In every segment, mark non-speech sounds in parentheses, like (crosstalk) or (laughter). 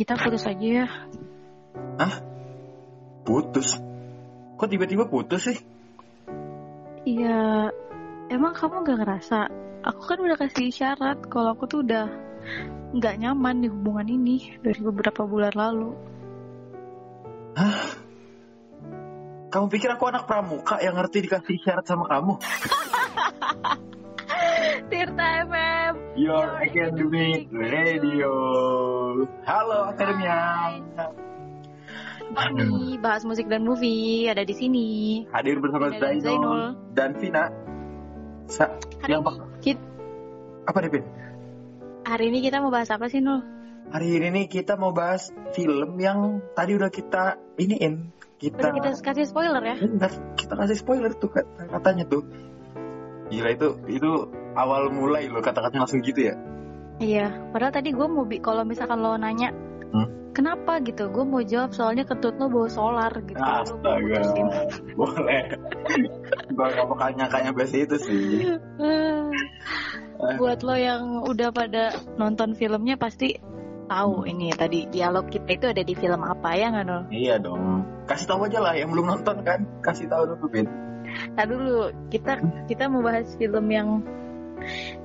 kita putus aja ya. Putus. Kok tiba-tiba putus sih? Iya, emang kamu gak ngerasa? Aku kan udah kasih isyarat kalau aku tuh udah nggak nyaman di hubungan ini dari beberapa bulan lalu. Kamu pikir aku anak pramuka yang ngerti dikasih syarat sama kamu? (laughs) Tirta FM. Your Academic Radio. Halo Akademia. Ini bahas musik dan movie ada di sini. Hadir bersama Zainul Zainul. dan Vina. Sa Hari yang ini, kita, apa nih, Pin? hari ini kita mau bahas apa sih Nul? Hari ini kita mau bahas film yang tadi udah kita iniin. Kita, Udah kita kasih spoiler ya. Bener, kita kasih spoiler tuh kata- katanya tuh. Gila itu itu awal mulai loh kata-katanya langsung gitu ya. Iya, padahal tadi gue mau kalau misalkan lo nanya Hmm? kenapa gitu, gue mau jawab soalnya ketut lo bawa solar gitu. Lo Astaga. (laughs) Boleh. Gua gak bakal nyangkanya bahas itu sih. (laughs) Buat lo yang udah pada nonton filmnya pasti tahu ini tadi dialog kita itu ada di film apa ya nggak Nul? Iya dong. Kasih tahu aja lah yang belum nonton kan. Kasih tahu dulu, Bin. Nah dulu kita kita mau bahas film yang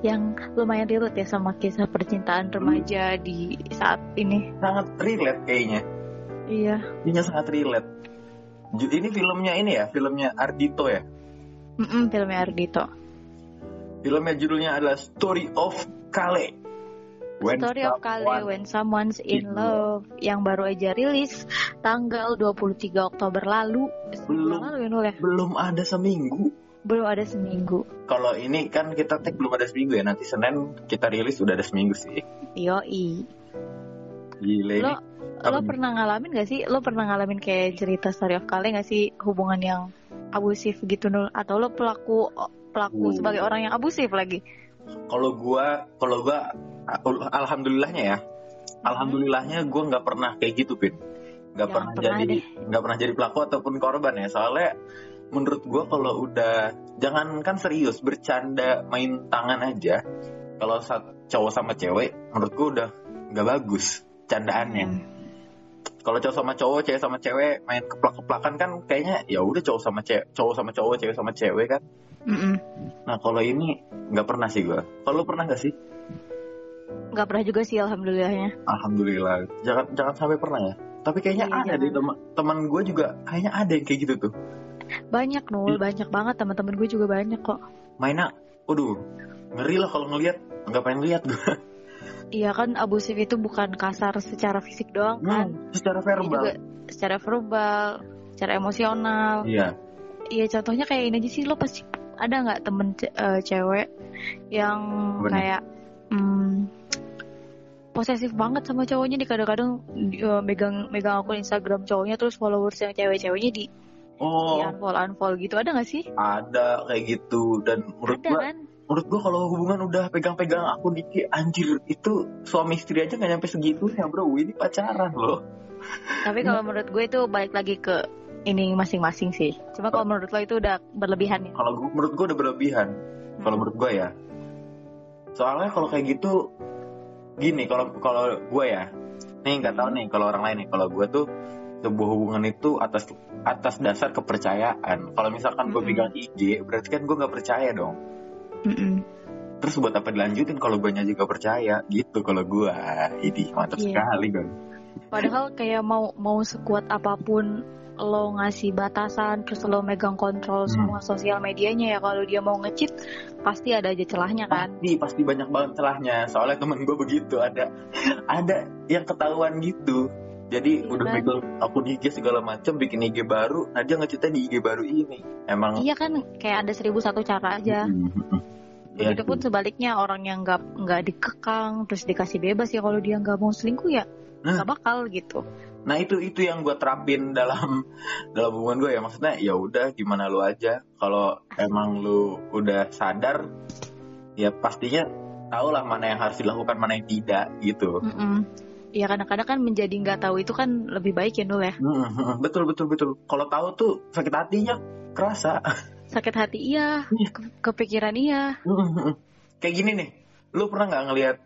yang lumayan relate ya sama kisah percintaan remaja di saat ini. Sangat relate kayaknya. Iya. Ini sangat relate. Ini filmnya ini ya, filmnya Ardito ya. Mm-mm, filmnya Ardito. Filmnya judulnya adalah Story of Kale. When Story of Kale When Someone's in in Love yang baru aja rilis tanggal 23 Oktober lalu. Belum. Lalu ya Nul ya? belum ada seminggu. Belum ada seminggu. Kalau ini kan kita tag belum ada seminggu ya. Nanti Senin kita rilis udah ada seminggu sih. Yoi. Ini. Lo lo pernah ngalamin gak sih? Lo pernah ngalamin kayak cerita Story of Kale gak sih hubungan yang abusif gitu Nul? Atau lo pelaku pelaku Uh. sebagai orang yang abusif lagi? Kalau gua, kalau gua, al- alhamdulillahnya ya, alhamdulillahnya gua nggak pernah kayak gitu, pin. Nggak Jangan pernah, pernah jadi, nggak pernah jadi pelaku ataupun korban ya. Soalnya menurut gua kalau udah, jangankan serius, bercanda, main tangan aja. Kalau cowok sama cewek, menurut gua udah nggak bagus candaannya. Hmm. Kalau cowok sama cowok, cewek sama cewek main keplak-keplakan kan kayaknya ya udah cowok sama cewek, cowok sama cowok, cewek sama cewek kan. Mm-mm. Nah kalau ini nggak pernah sih gua. Kalau pernah nggak sih? Nggak pernah juga sih alhamdulillahnya. Alhamdulillah. Jangan jangan sampai pernah ya. Tapi kayaknya Iya, ada jangan. deh teman teman gue juga kayaknya ada yang kayak gitu tuh. Banyak Nul, Iya. banyak banget teman-teman gue juga banyak kok. Mainnya, waduh, ngeri lah kalau ngelihat. Nggak pengen lihat gue. Iya kan abusif itu bukan kasar secara fisik doang kan. Hmm, secara Dia verbal. juga secara verbal, secara emosional. Iya. Iya contohnya kayak ini aja sih lo pasti ada nggak temen ce- eh, cewek yang Bener. kayak hmm, posesif banget sama cowoknya di kadang-kadang eh, megang megang akun Instagram cowoknya terus followers yang cewek-ceweknya di, di Oh, unfollow unfollow gitu ada nggak sih? ada kayak gitu dan menurut ada gue, kan? menurut gue kalau hubungan udah pegang-pegang akun dikit, anjir itu suami istri aja nggak nyampe segitunya bro. Ini pacaran loh. Tapi kalau menurut gue itu balik lagi ke ini masing-masing sih. Cuma kalau menurut lo itu udah berlebihan ya. Kalau gua- menurut gue udah berlebihan. Kalau menurut gue ya. Soalnya kalau kayak gitu, gini kalau kalau gue ya, nih nggak tahu nih kalau orang lain nih. Kalau gue tuh sebuah hubungan itu atas atas dasar kepercayaan. Kalau misalkan gue Mm-mm. pegang IG, berarti kan gue nggak percaya dong. Mm-mm. Terus buat apa dilanjutin kalau gue juga percaya? Gitu kalau gue, ini mantap Iya. sekali kan. Padahal kayak mau mau sekuat apa pun lo ngasih batasan terus lo megang kontrol Hmm. semua sosial medianya ya kalau dia mau ngecit pasti ada aja celahnya kan. Pasti pasti banyak banget celahnya. Soalnya temen gue begitu ada (laughs) ada yang ketahuan gitu. Jadi Iya udah megang akun IG segala macam, bikin IG baru. Nah dia ngecitnya di IG baru ini. Emang. Iya kan kayak ada seribu satu cara aja. Begitupun sih. sebaliknya orang yang nggak nggak dikekang terus dikasih bebas ya kalau dia nggak mau selingkuh ya Nah. nggak bakal gitu. Nah itu itu yang gue terapin dalam (laughs) dalam hubungan gue ya. Maksudnya ya udah gimana lu aja. Kalau emang lu udah sadar, ya pastinya tahu lah mana yang harus dilakukan, mana yang tidak gitu. Mm-mm. Ya kadang-kadang kan menjadi nggak tahu itu kan lebih baik ya Nul ya. Hmm, hmm, betul betul betul. Kalau tahu tuh sakit hatinya kerasa. Sakit hati iya, Iya. ke- kepikiran iya. Kayak gini nih, lu pernah nggak ngelihat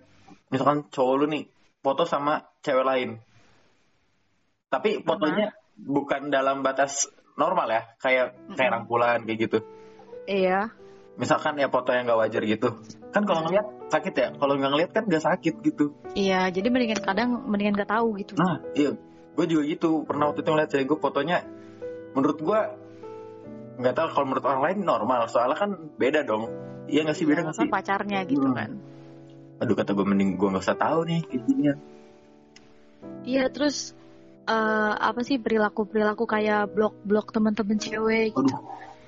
misalkan cowok lu nih foto sama cewek lain, Tapi fotonya bukan dalam batas normal ya, kayak kayak rangkulan kayak gitu. Iya. Misalkan ya foto yang gak wajar gitu. Kan kalau ngeliat sakit ya, kalau nggak ngeliat kan gak sakit gitu. Iya, jadi mendingan kadang mendingan gak tahu gitu. Nah, iya, gue juga gitu. Pernah waktu itu ngeliat cewek gue fotonya, menurut gue nggak tahu kalau menurut orang lain normal. Soalnya kan beda dong. Iya nggak sih beda Iya, nggak sih? pacarnya gitu Hmm. kan. Aduh kata gue mending gue nggak usah tahu nih ginian. Iya, terus eh, apa sih perilaku-perilaku kayak blok-blok teman-teman cewek gitu. Aduh,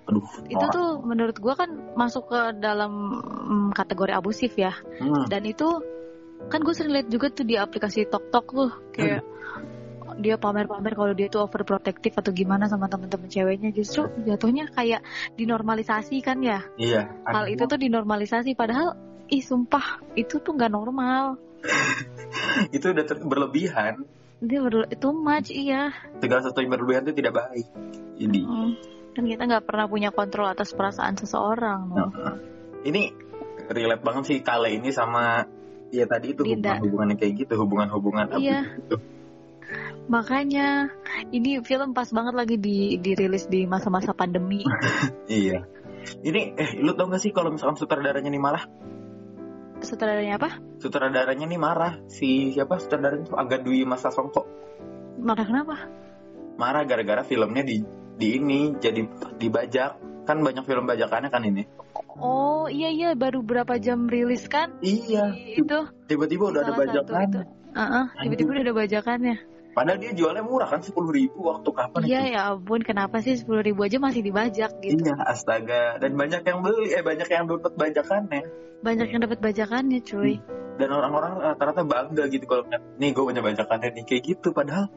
aduh. Itu tuh menurut gua kan masuk ke dalam mm, kategori abusif ya. Hmm. Dan itu kan gue sering lihat juga tuh di aplikasi TokTok tuh kayak dia pamer-pamer kalau dia tuh overprotective atau gimana sama teman-teman ceweknya justru jatuhnya kayak dinormalisasi kan ya Iya. hal itu tuh dinormalisasi padahal ih sumpah itu tuh nggak normal (laughs) itu udah ter- berlebihan. dia berle- too much iya Segala sesuatu yang berlebihan itu tidak baik. Jadi, Mm. Kan kita nggak pernah punya kontrol atas perasaan seseorang no. ini relate banget sih kali ini sama ya tadi itu Dinda. hubungan-hubungan yang kayak gitu, hubungan-hubungan Iya. gitu. makanya ini film pas banget lagi di dirilis di masa-masa pandemi (laughs) Iya. Ini eh lu tau gak sih kalau misalkan sutradaranya nih marah? sutradaranya apa Sutradaranya nih marah. Si siapa sutradaranya tuh Aga Dwi Masa Songko. marah kenapa Marah gara-gara filmnya di di ini jadi dibajak. Kan banyak film bajakannya kan ini. oh iya iya baru berapa jam rilis kan Iya. itu Tiba-tiba udah ada salah bajakan. itu. Heeh, tiba-tiba udah ada bajakannya. Padahal dia jualnya murah kan sepuluh ribu waktu kapan Iya itu? ya ampun, kenapa sih sepuluh ribu aja masih dibajak gitu? Iya, astaga. Dan banyak yang beli, eh banyak yang dapat bajakannya. Banyak yang dapat bajakannya, cuy. Dan orang-orang rata-rata bangga gitu kalau nih gue punya bajakannya nih kayak gitu. Padahal,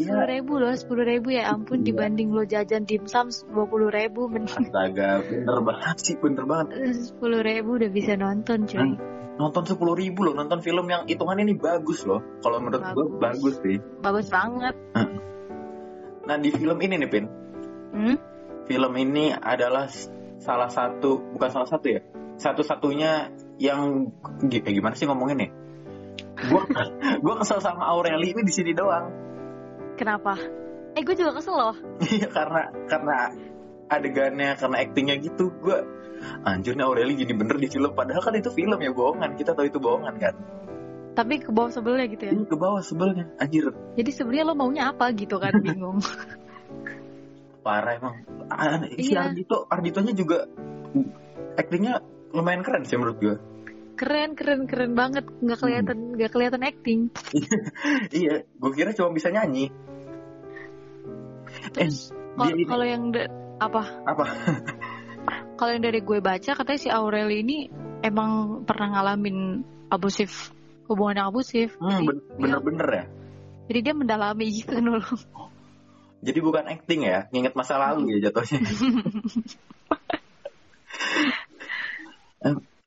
Sepuluh iya, ribu loh, sepuluh ribu ya ampun Iya. dibanding lo jajan dimsum dua puluh ribu, mending astaga, bener banget sih, bener banget. sepuluh ribu udah bisa nonton, cuy. Nonton sepuluh ribu loh, nonton film yang hitungannya ini bagus loh. Kalau menurut gue Bagus. bagus sih. Bagus banget. Nah di film ini nih Pin, Hmm? film ini adalah salah satu, bukan salah satu ya, satu-satunya yang eh, gimana sih ngomongin nih? Gue (laughs) gue kesel sama Aureli ini di sini doang. Kenapa? Eh gue juga kesel loh. (laughs) Iya karena karena adegannya karena aktingnya gitu gue anjir nih Aureli gini bener di film padahal kan itu film ya bohongan kita tahu itu bohongan kan Tapi ke bawah sebelnya gitu ya. ini ke bawah sebelnya anjir Jadi sebenarnya lo maunya apa gitu kan, (laughs) bingung. parah emang si Iya. Ardito Arditonya juga aktingnya lumayan keren sih menurut gue Keren, keren, keren banget. Nggak kelihatan, nggak kelihatan acting. (laughs) iya gue kira cuma bisa nyanyi Terus dia kalau yang da- apa? apa (laughs) Kalau yang dari gue baca katanya si Aureli ini emang pernah ngalamin abusif hubungan yang abusif. hmm, Jadi, ben- bener-bener ya jadi dia mendalami gitu (laughs) dulu. jadi bukan acting ya nginget masa lalu ya jatuhnya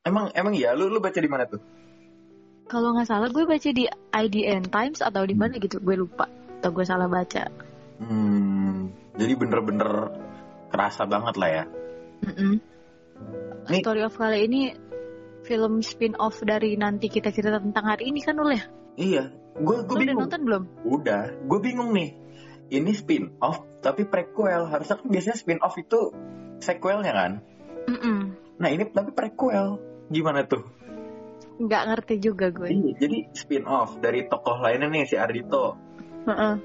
emang emang ya lu lu baca di mana tuh Kalau nggak salah gue baca di IDN Times atau di mana gitu, gue lupa. Atau gue salah baca. Hmm, jadi bener-bener kerasa banget lah ya. Mm-mm. Nih- Story of kali ini film spin-off dari nanti kita cerita tentang hari ini kan Ul ya? Iya, gue gue Lu udah bingung. nonton belum? Udah, gue bingung nih. Ini spin off tapi prequel. Harusnya kan biasanya spin off itu sequelnya kan. Mm-mm. Nah ini tapi prequel. Gimana tuh? Nggak ngerti juga gue. Iya, jadi spin off dari tokoh lainnya nih si Ardito. Heeh.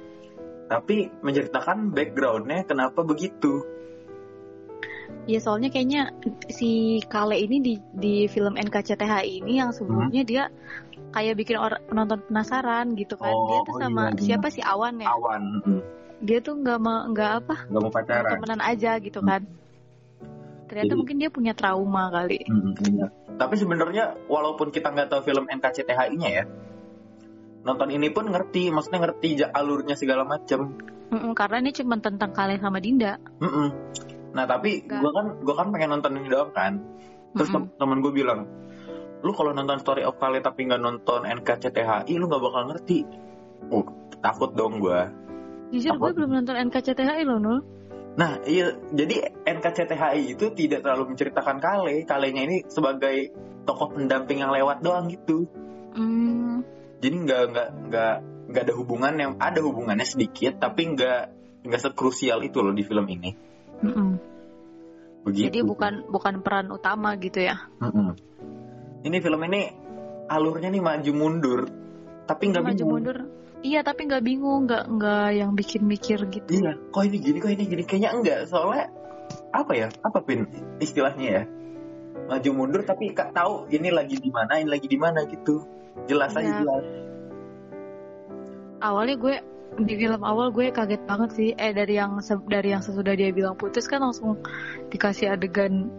Tapi menceritakan backgroundnya kenapa begitu. Ya soalnya kayaknya si Kale ini di di film NKCTH ini yang sebelumnya dia kayak bikin orang penonton penasaran gitu kan. dia Oh, tuh iya, sama iya. siapa sih Awan ya? Awan, mm, Dia tuh nggak mau nggak apa nggak mau pacaran. temenan aja gitu kan. Ternyata Jadi- mungkin dia punya trauma kali. Mm, iya. Tapi sebenarnya walaupun kita nggak tahu film NKCTHI-nya ya, nonton ini pun ngerti, maksudnya ngerti alurnya segala macem. Mm-mm, karena ini cuma tentang Kale sama Dinda. Mm-mm. Nah tapi gue kan gue kan pengen nonton ini doang kan. Terus Mm-mm. tem- teman gue bilang, lu kalau nonton Story of Kale tapi nggak nonton NKCTHI, lu nggak bakal ngerti. Uh, takut dong gue. Jujur gue belum nonton NKCTHI loh Nul. Nah iya, jadi NKCTHI itu tidak terlalu menceritakan Kale. Kalenya ini sebagai tokoh pendamping yang lewat doang gitu. Hmm, Jadi nggak nggak nggak nggak ada hubungan yang ada hubungannya sedikit tapi nggak nggak sekrusial itu loh di film ini begitu Jadi bukan bukan peran utama gitu ya. Mm-mm. ini film ini alurnya nih maju mundur tapi nggak Maju bingung mundur. Iya tapi nggak bingung, nggak nggak yang bikin mikir gitu. iya kok ini gini kok ini gini kayaknya enggak soalnya apa ya apa pin istilahnya ya maju mundur tapi kak tahu ini lagi di mana ini lagi di mana gitu jelas aja Iya. jelas Awalnya gue di film awal gue kaget banget sih. Eh dari yang dari yang sesudah dia bilang putus kan langsung dikasih adegan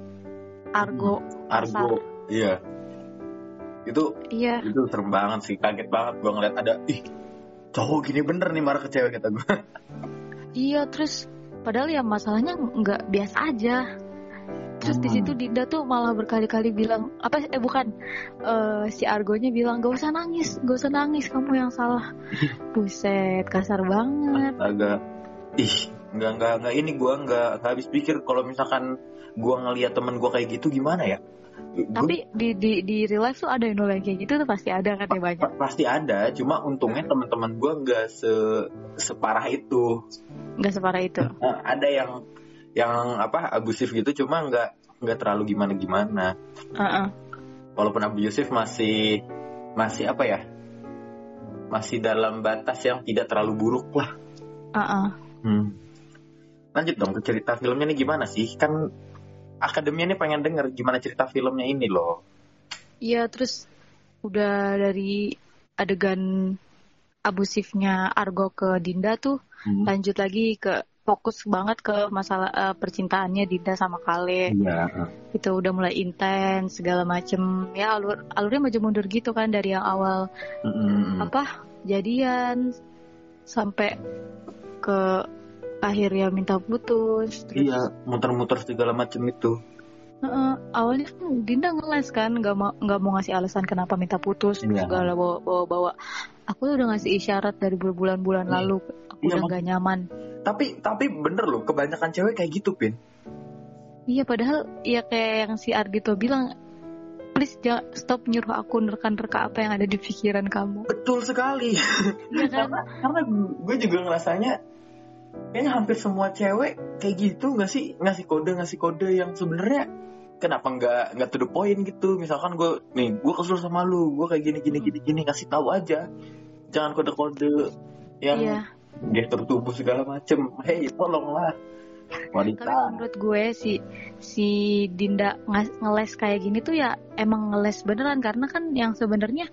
argo. Argo iya itu Iya. itu serem banget sih kaget banget gue ngeliat ada ih cowok gini bener nih marah ke cewek kata gue Iya terus padahal ya masalahnya nggak biasa aja. Terus di situ Dinda tuh malah berkali-kali bilang apa eh bukan eh, si Argonya bilang gak usah nangis, gak usah nangis kamu yang salah. (laughs) Buset kasar banget. agak ih nggak nggak nggak ini gue nggak nggak habis pikir kalau misalkan gue ngeliat temen gue kayak gitu gimana ya Tapi di di di real life tuh ada yang nolak kayak gitu tuh pasti ada kan ya banyak. pa- pasti ada cuma untungnya teman-teman gue nggak se separah itu Nggak separah itu. Nah, ada yang yang apa abusif gitu cuma nggak nggak terlalu gimana gimana Heeh. walaupun abusif masih masih apa ya masih dalam batas yang tidak terlalu buruk lah Heeh. Hmm. Lanjut dong ke cerita filmnya nih gimana sih? Kan akademinya nih pengen denger gimana cerita filmnya ini loh. Iya terus udah dari adegan abusifnya Argo ke Dinda tuh Hmm. lanjut lagi ke fokus banget ke masalah eh, percintaannya Dinda sama Kale Iya. itu udah mulai intens segala macem ya alur alurnya maju mundur gitu kan dari yang awal Mm-mm. apa jadian sampai ke akhirnya minta putus terus Iya, muter-muter segala macam itu. Heeh, awalnya kan Dinda ngeles kan nggak mau nggak mau ngasih alasan kenapa minta putus Iya. segala bawa, bawa bawa aku udah ngasih isyarat dari berbulan-bulan Iya. lalu aku Iya, udah nggak nyaman Tapi tapi bener loh, kebanyakan cewek kayak gitu, Pin. iya padahal ya kayak yang si Ardito bilang please jangan stop nyuruh aku nerka-nerka apa yang ada di pikiran kamu Betul sekali. iya kan (laughs) karena karena gue juga ngerasanya kayaknya hampir semua cewek kayak gitu nggak sih? Ngasih kode ngasih kode yang sebenarnya kenapa nggak nggak to the point gitu? Misalkan gue nih gue kesel sama lu gue kayak gini gini gini gini ngasih tahu aja. Jangan kode kode yang iya. gestur tubuh segala macem. Hei tolonglah. Tapi wanita. kalau menurut gue si si Dinda ngeles kayak gini tuh ya emang ngeles beneran. Karena kan yang sebenarnya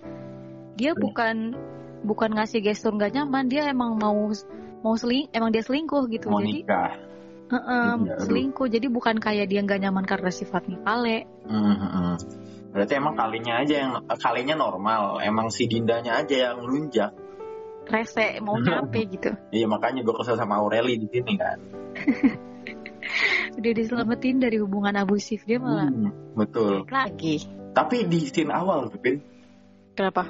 dia Hmm. bukan bukan ngasih gestur nggak nyaman. Dia emang mau mau seling emang dia selingkuh gitu. Mau jadi nikah. Heeh, Iya, aduh. selingkuh. Jadi bukan kayak dia nggak nyaman karena sifatnya kale Mhm. berarti emang kalinya aja yang kalinya normal. Emang si dindanya aja yang lunjak rese maunya apa gitu. Iya makanya gue kesel sama Aureli di sini kan. (laughs) Udah diselamatin dari hubungan abusif dia malah. Hmm, betul. lagi. Tapi di scene awal tuh, Pin, kenapa?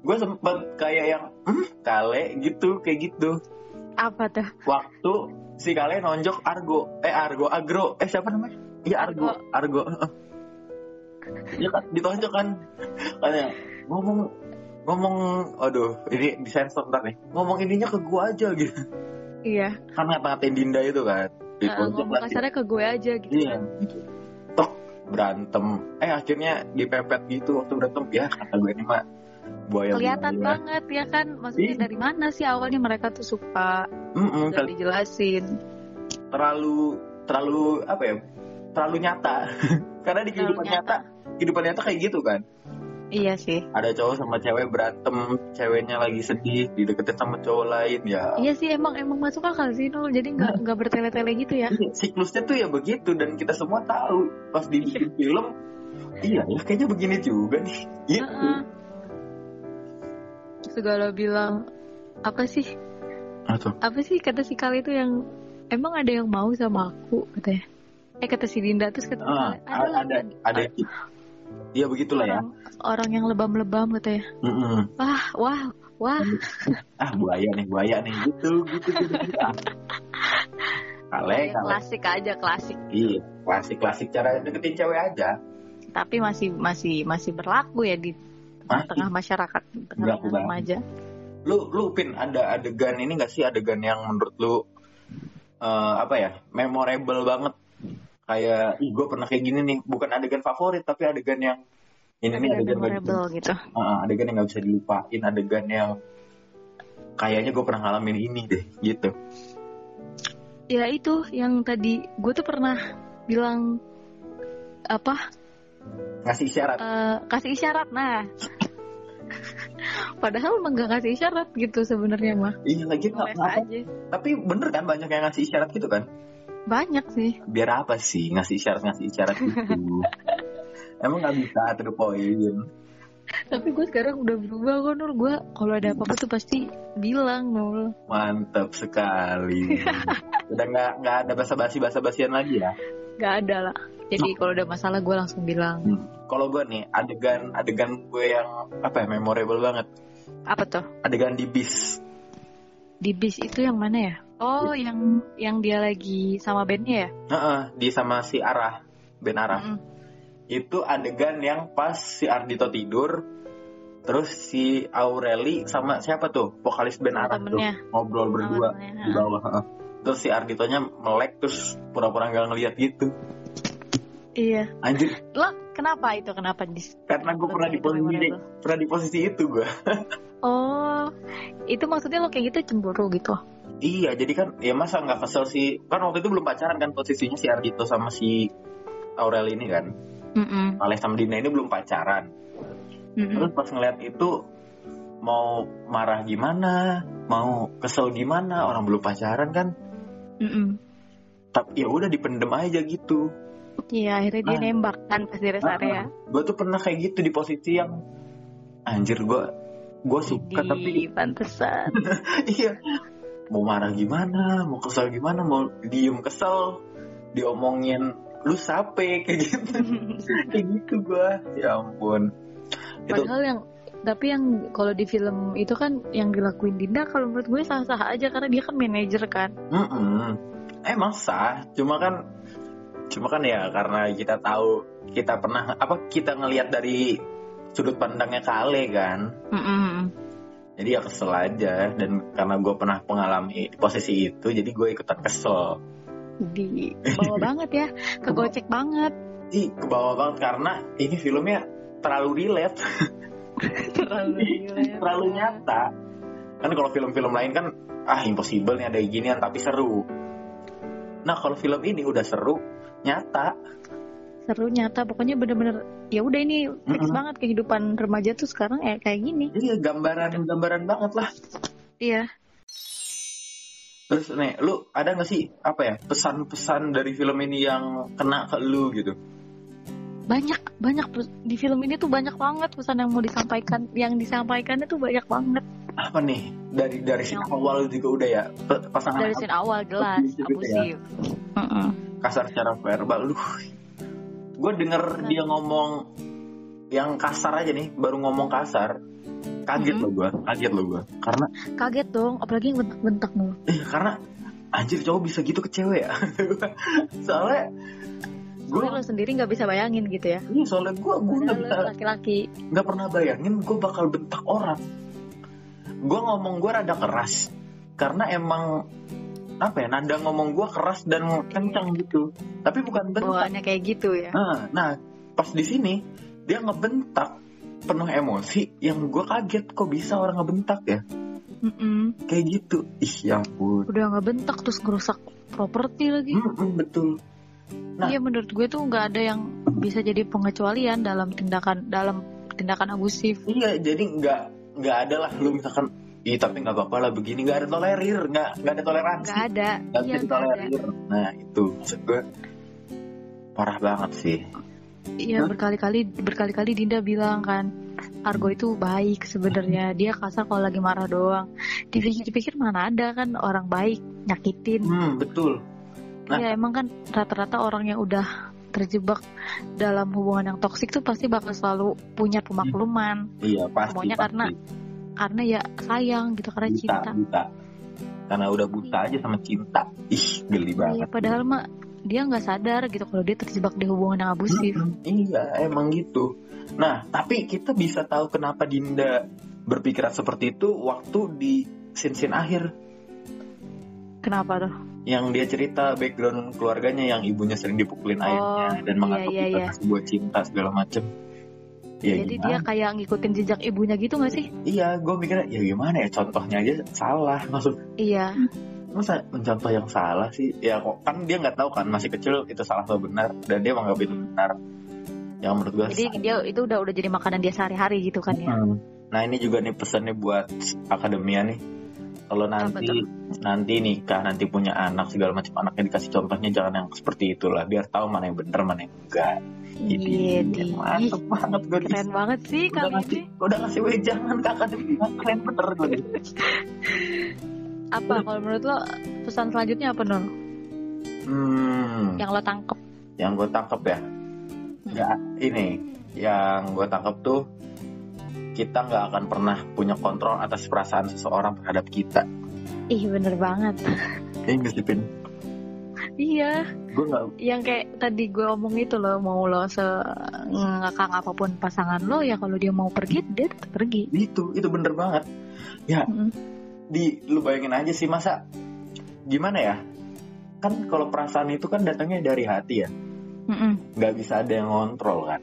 Gue sempet kayak yang, hmm, kale gitu, kayak gitu. Apa tuh Waktu si kale nonjok Argo, eh Argo, Agro, eh siapa namanya? Iya Argo, Argo. Iya kan, ditonjok kan, kayak ngomong ngomong, aduh, ini disensor ntar nih. Ngomong ininya ke gue aja gitu. iya Kan ngata-ngatain Dinda itu kan. Ditonjok ngomong lah. kasarnya ke gue aja gitu Iya. kan Tok berantem. Eh akhirnya dipepet gitu waktu berantem. Ya kata gue ini mah buaya kelihatan buaya. banget ya kan? Maksudnya Iya. dari mana sih awalnya mereka tuh suka? Mm-mm, udah dijelasin. Terlalu terlalu apa ya terlalu nyata. (laughs) Karena di Terlalu kehidupan nyata. kehidupan nyata kayak gitu kan. Iya sih. Ada cowok sama cewek berantem ceweknya lagi sedih dideketin sama cowok lain ya. Iya sih emang emang masuk akal sih Nul. Jadi nggak nggak bertele-tele gitu ya. Iya, siklusnya tuh ya begitu dan kita semua tahu. Pas dibikin (laughs) film iya ya kayaknya begini juga nih. Gitu. Heeh. Segala bilang apa sih? Atau apa sih kata si Kali itu yang emang ada yang mau sama aku? katanya. Eh kata si Dinda terus kata ah, Kale, lah ada ada Iya begitulah ya. Orang orang yang lebam-lebam katanya. Mm-mm. wah wah wah. (laughs) Ah buaya nih buaya nih. Gitu gitu gitu, gitu. Ah. kale Kayak kale. klasik aja klasik. Iya klasik klasik cara deketin cewek aja. Tapi masih masih masih berlaku ya di. Tengah masyarakat Berlaku tengah remaja. Lu lu pin ada adegan ini gak sih? Adegan yang menurut lu eh, apa ya memorable banget? Kayak ih gue pernah kayak gini nih. Bukan adegan favorit tapi adegan yang ini nih Adegan adegan gak bisa, memorable gitu. Ah, adegan yang gak bisa dilupain adegan yang kayaknya gue pernah ngalamin ini deh gitu. Ya itu yang tadi gue tuh pernah bilang apa ngasih isyarat. Eh, kasih isyarat nah. (laughs) Padahal emang gak kasih isyarat gitu sebenarnya mah. Iya lagi nggak Ngeles apa aja. Tapi bener kan banyak yang ngasih isyarat gitu kan? Banyak sih. Biar apa sih ngasih isyarat ngasih isyarat gitu? (laughs) Emang nggak bisa to the point tapi gue sekarang udah berubah kok Nur. Gue kalau ada apa-apa tuh pasti bilang Nur. Mantap sekali. Udah nggak nggak ada basa basi basa basian lagi ya? Gak ada lah. Jadi kalau ada masalah gue langsung bilang. Hmm. kalau gue nih adegan adegan gue yang apa ya memorable banget. Apa tuh? Adegan di bis. Di bis itu yang mana ya? Oh yang yang dia lagi sama bandnya ya? Heeh, di sama si Arah. Ben Arah. Mm-mm. Itu adegan yang pas si Ardito tidur terus si Aureli sama siapa tuh? Vokalis Sama Arah tuh ngobrol berdua temennya, di bawah terus si Arditonya melek terus pura-pura nggak ngeliat gitu. Iya. Anjir. Lo kenapa itu? Kenapa di karena gue pernah di posisi pernah di posisi itu gue (laughs) oh itu maksudnya lo kayak gitu cemburu gitu? Iya jadi kan ya masa nggak kesel sih? Kan waktu itu belum pacaran kan posisinya si Ardito sama si Aureli ini kan Mm-mm. Sama Dina ini belum pacaran Mm-mm. terus pas ngeliat itu mau marah gimana mau kesel gimana orang belum pacaran kan Mm-mm. tapi ya udah dipendem aja gitu Iya akhirnya dia Ah. nembak kan pas di rest area. gue tuh pernah kayak gitu di posisi yang anjir gue gue suka tapi Di pantesan. (laughs) iya mau marah gimana mau kesel gimana mau diem kesel diomongin lu sape kayak gitu. (laughs) Kayak gitu gue ya ampun. Itu Padahal yang tapi yang kalau di film itu kan yang dilakuin Dinda kalau menurut gue sah-sah aja karena dia kan manajer kan. Mm-mm. emang sah. Cuma kan cuma kan ya karena kita tahu kita pernah apa kita ngelihat dari sudut pandangnya Kale kan. Mm-mm. jadi ya kesel aja. Dan karena gue pernah mengalami di posisi itu jadi gue ikutan kesel Di (laughs) bawah banget ya, kegocek banget. ih ke bawah banget karena ini filmnya terlalu relate (laughs) Terlalu relate. terlalu nyata kan kalau film-film lain kan ah impossible nih ada ginian tapi seru nah kalau film ini udah seru nyata Seru nyata pokoknya bener-bener ya udah ini fix Mm-mm. banget kehidupan remaja tuh sekarang ya kayak gini. iya gambaran gambaran banget lah Iya. Terus nih lu ada nggak sih apa ya pesan-pesan dari film ini yang kena ke lu gitu Banyak banyak di film ini tuh banyak banget pesan yang mau disampaikan. Yang disampaikannya tuh banyak banget. apa nih dari dari scene Yang- awal juga udah ya pasangan Dari scene awal jelas Abusif gitu ya. abusif. Mm-mm. kasar secara verbal lu gue denger dia ngomong yang kasar aja nih baru ngomong kasar kaget Mhm. lo gue kaget lo gue karena Kaget dong, apalagi yang bentak-bentak mulu. eh karena anjir cowok bisa gitu ke cewek ya (laughs) soalnya gue lo sendiri nggak bisa bayangin gitu ya. iya soalnya gue gue nggak bisa lo laki-laki. nggak pernah bayangin gue bakal bentak orang gue ngomong gue rada keras karena emang apa ya nada ngomong gue keras dan kencang gitu tapi bukan bentak Bawaannya kayak gitu ya. nah, nah pas di sini dia ngebentak penuh emosi yang gue kaget kok bisa orang ngebentak ya Mm-mm. kayak gitu ih ya ampun Udah nggak bentak terus ngerusak properti lagi. Mm-mm, betul Nah. Iya menurut gue tuh nggak ada yang bisa jadi pengecualian dalam tindakan dalam tindakan abusif. iya jadi nggak nggak ada lah lu misalkan Ih tapi nggak apa-apa lah begini nggak ada tolerir nggak nggak ada toleransi Nggak ada. nggak Iya bisa nggak ada. ditolerir nah itu maksud gue parah banget sih Iya berkali-kali berkali-kali Dinda bilang kan Argo itu baik sebenarnya dia kasar kalau lagi marah doang. Dipikir-pikir mana ada kan orang baik nyakitin. hmm betul Nah. Iya emang kan rata-rata orang yang udah terjebak dalam hubungan yang toksik tuh pasti bakal selalu punya pemakluman iya pasti Maunya pasti. karena- karena ya sayang gitu karena buta cinta. buta karena udah buta aja sama cinta ih geli Iya banget padahal mah dia nggak sadar gitu kalau dia terjebak di hubungan yang abusif. Mm-mm, iya emang gitu nah tapi kita bisa tahu kenapa Dinda berpikiran seperti itu waktu di scene-scene akhir Kenapa tuh? yang dia cerita background keluarganya yang ibunya sering dipukulin Oh, ayahnya dan iya, menganggap iya, kita iya. sebuah cinta segala macem. Ya Jadi gimana? dia kayak ngikutin jejak ibunya gitu gak sih? Iya, gue mikirnya ya gimana ya contohnya aja salah (laughs) maksud Iya. Masa mencontoh yang salah sih ya kok kan dia nggak tahu kan masih kecil itu salah atau benar dan dia menganggap itu benar yang menurut gue Jadi dia itu udah udah jadi makanan dia sehari-hari gitu kan ya. Hmm. nah ini juga nih pesannya buat akademia nih kalau nanti nanti nikah nanti punya anak segala macam anaknya dikasih contohnya jangan yang seperti itulah biar tahu mana yang benar mana yang enggak Iya, di. mantep banget gue Keren banget sih udah kali ngasih ini. udah ngasih wejangan ke akademia keren bener gue (laughs) Apa kalau menurut lo pesan selanjutnya apa Nur? hmm. Yang lo tangkep? yang gue tangkap ya nggak ini yang gue tangkap tuh kita nggak akan pernah punya kontrol atas perasaan seseorang terhadap kita Ih bener banget. (laughs) ini Pin Iya. gue nggak Yang kayak tadi gue omong itu loh mau lo se ngakang apa pun pasangan lo ya kalau dia mau pergi dia tetap pergi. itu itu bener banget ya Mm-mm. Di lu bayangin aja sih masa gimana ya? Kan kalau perasaan itu kan datangnya dari hati ya. Mm-mm. nggak bisa ada yang ngontrol kan?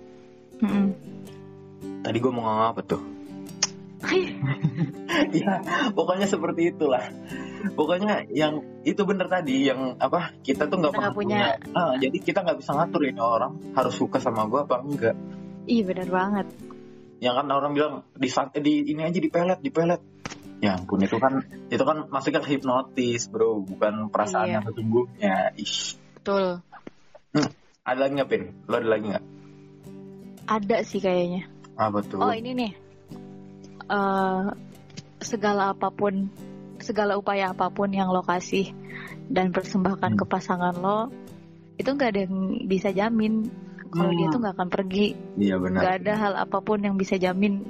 Mm-mm. tadi gue mau ngomong apa tuh? (laughs) Ya pokoknya seperti itulah. Pokoknya yang itu bener tadi yang apa kita tuh nggak punya- punya, Ah, jadi kita nggak bisa ngatur ini orang harus suka sama gue apa enggak. Ih bener banget. yang kan orang bilang di di ini aja di pelet di pelet ya ampun itu kan itu kan masuknya ke hipnotis bro bukan perasaan Iya. yang sesungguhnya ih Betul. ada lagi nggak pin lo ada lagi nggak Ada sih kayaknya. apa tuh Oh ini nih. Eh, segala apa pun, segala upaya apa pun yang lo kasih dan persembahkan Hmm. ke pasangan lo, itu nggak ada yang bisa jamin kalau dia Hmm. tuh nggak akan pergi. iya benar Nggak ada hal apa pun yang bisa jamin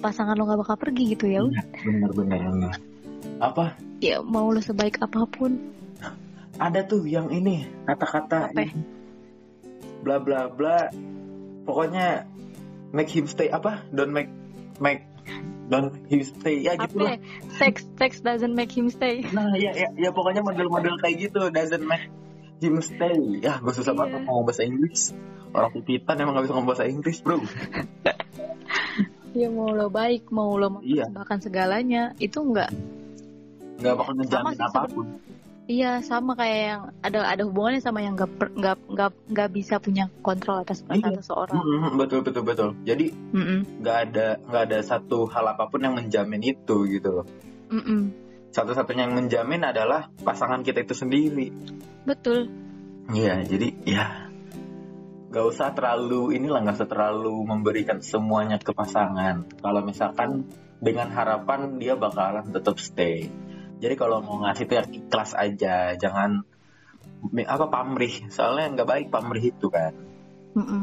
pasangan lo nggak bakal pergi gitu ya. benar benar apa? Ya mau lo sebaik apa pun. ada tuh yang ini kata-kata ini. bla bla bla. Pokoknya make him stay apa? Don't make make don't him stay. Ya gitu lah ya? Sex, sex doesn't make him stay. nah ya ya ya pokoknya model-model kayak gitu doesn't make him stay. Ya gue susah banget ngomong bahasa Inggris. Orang pipitan emang gak bisa ngomong bahasa Inggris bro (laughs) Ya mau lo baik, mau lo Iya. mempersembahkan segalanya, itu nggak nggak bakal ngejamin sih apa pun Iya sama kayak yang ada ada hubungannya sama yang nggak nggak nggak nggak bisa punya kontrol atas perasaan Iya. seseorang. Mm-mm, betul betul betul jadi nggak ada nggak ada satu hal apa pun yang menjamin itu gitu loh Mm-mm. satu-satunya yang menjamin adalah pasangan kita itu sendiri Betul. Iya, jadi ya nggak usah terlalu inilah nggak usah terlalu memberikan semuanya ke pasangan. Kalau misalkan dengan harapan dia bakalan tetap stay. Jadi kalau mau ngasih itu ya ikhlas aja, jangan apa pamrih. Soalnya nggak baik pamrih itu kan. Mm-mm.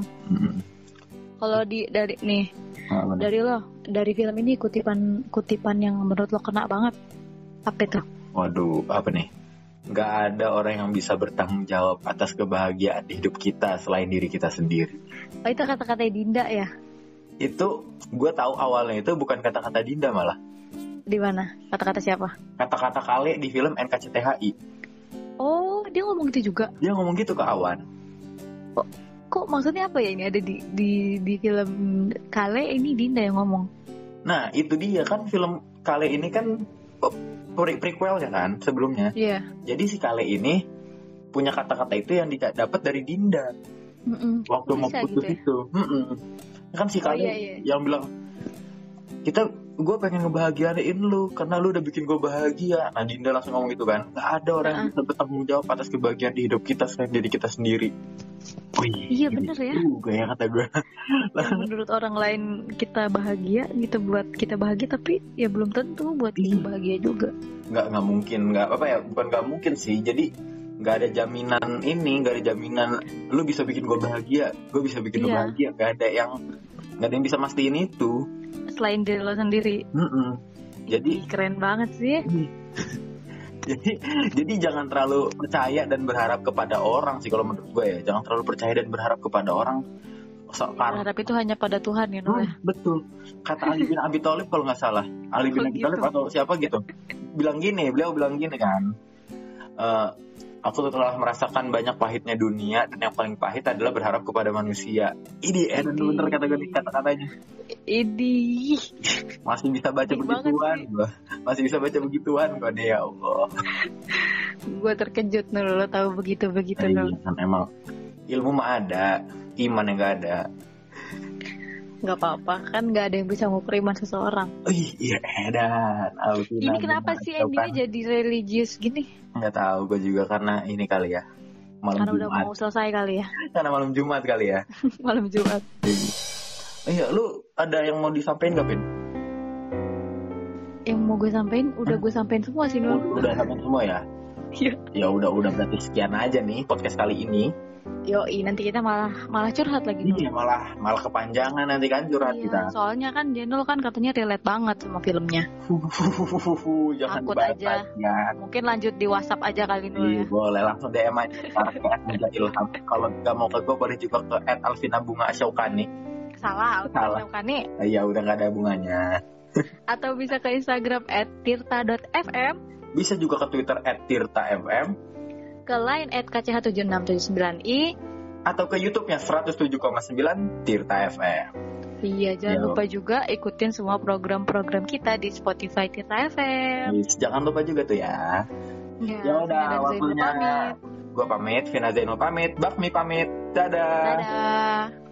Kalau di dari nih Nah, dari lo dari film ini kutipan kutipan yang menurut lo kena banget apa itu? Waduh, apa nih? Nggak ada orang yang bisa bertanggung jawab atas kebahagiaan di hidup kita selain diri kita sendiri. Oh itu kata-kata Dinda ya? Itu gue tahu awalnya itu bukan kata-kata Dinda malah. Di mana? Kata-kata siapa? kata-kata kale di film NKCTHI. Oh dia ngomong gitu juga. Dia ngomong gitu ke Awan. Kok maksudnya apa ya ini ada di di di film Kale ini Dinda yang ngomong. Nah, itu dia kan film kale ini kan oh, pre prequelnya kan sebelumnya. Iya. Jadi si kale ini punya kata-kata itu yang dapat dari Dinda Mm-mm. waktu Kok mau bisa putus gitu ya? itu. Mm-mm. Kan si Oh, kale iya, iya. yang bilang kita gue pengen ngebahagiain lu karena lu udah bikin gue bahagia. Nah Dinda langsung ngomong gitu kan. Gak ada orang yang Ah. bisa bertanggung jawab atas kebahagiaan di hidup kita selain diri kita sendiri. Wih, Iya, bener ya. Juga ya kata gue. (laughs) menurut orang lain kita bahagia gitu buat kita bahagia tapi ya belum tentu buat kita Iya. bahagia juga nggak nggak mungkin nggak apa ya bukan nggak mungkin sih jadi nggak ada jaminan ini nggak ada jaminan lu bisa bikin gue bahagia gue bisa bikin lu Iya. bahagia nggak ada yang nggak ada yang bisa mastiin itu selain diri lo sendiri. Mm-mm. jadi Ih, keren banget sih. (laughs) Jadi jadi jangan terlalu percaya dan berharap kepada orang sih kalau menurut gue ya. Jangan terlalu percaya dan berharap kepada orang sok Ya, par berharap itu hanya pada Tuhan ya Nul ya. Hmm, betul. Kata Ali bin Abi Thalib kalau nggak salah. Ali bin Oh, Abi gitu. Thalib atau siapa gitu. Bilang gini beliau bilang gini kan. "Eh, aku telah merasakan banyak pahitnya dunia dan yang paling pahit adalah berharap kepada manusia. Ini Idih. bener kata kata-katanya Idih. masih bisa baca banget begituan gua. Masih bisa baca begituan gua deh ya Allah. Gue terkejut Nul, lo tahu begitu-begitu Iya, Nul. kan emang. Ilmu mah ada iman yang gak ada Gak apa-apa, kan gak ada yang bisa ngukur iman seseorang. Ih, iya edan Alvina Ini kenapa sih endingnya kan? jadi religius gini? nggak tahu gue juga karena ini kali ya malam Karena udah Jumat mau selesai kali ya, (laughs) karena malam Jumat kali ya (laughs) malam Jumat. iya lu ada yang mau disampaikan gak Pin? Yang mau gue sampein, udah gue sampein semua sih Nul. udah sampein semua ya (laughs) Iya. ya udah udah berarti sekian aja nih podcast kali ini Yoi, nanti kita malah malah curhat lagi iya malah malah kepanjangan nanti kan curhat Iya, kita soalnya kan Jenul kan katanya relate banget sama filmnya. jangan Takut dibahas aja. ya Mungkin lanjut di WhatsApp aja kali Iya, ya. boleh langsung DM aja ke ilham. Kalau nggak mau ke gue boleh juga ke @alvina bunga Asyokani. Salah, Salah. kan nih. Iya udah nggak ada bunganya. Atau bisa ke Instagram @tirta.fm, Bisa juga ke Twitter @tirta_fm ke line @kch7679i. atau ke YouTube-nya 107,9 Tirta FM. Iya, jangan Yo. lupa juga ikutin semua program-program kita di Spotify Tirta FM. Jangan lupa juga tuh ya. Ya, Ya udah, waktunya. Gua pamit, Vina Zainul pamit, Bakmi pamit. Dadah. Dadah.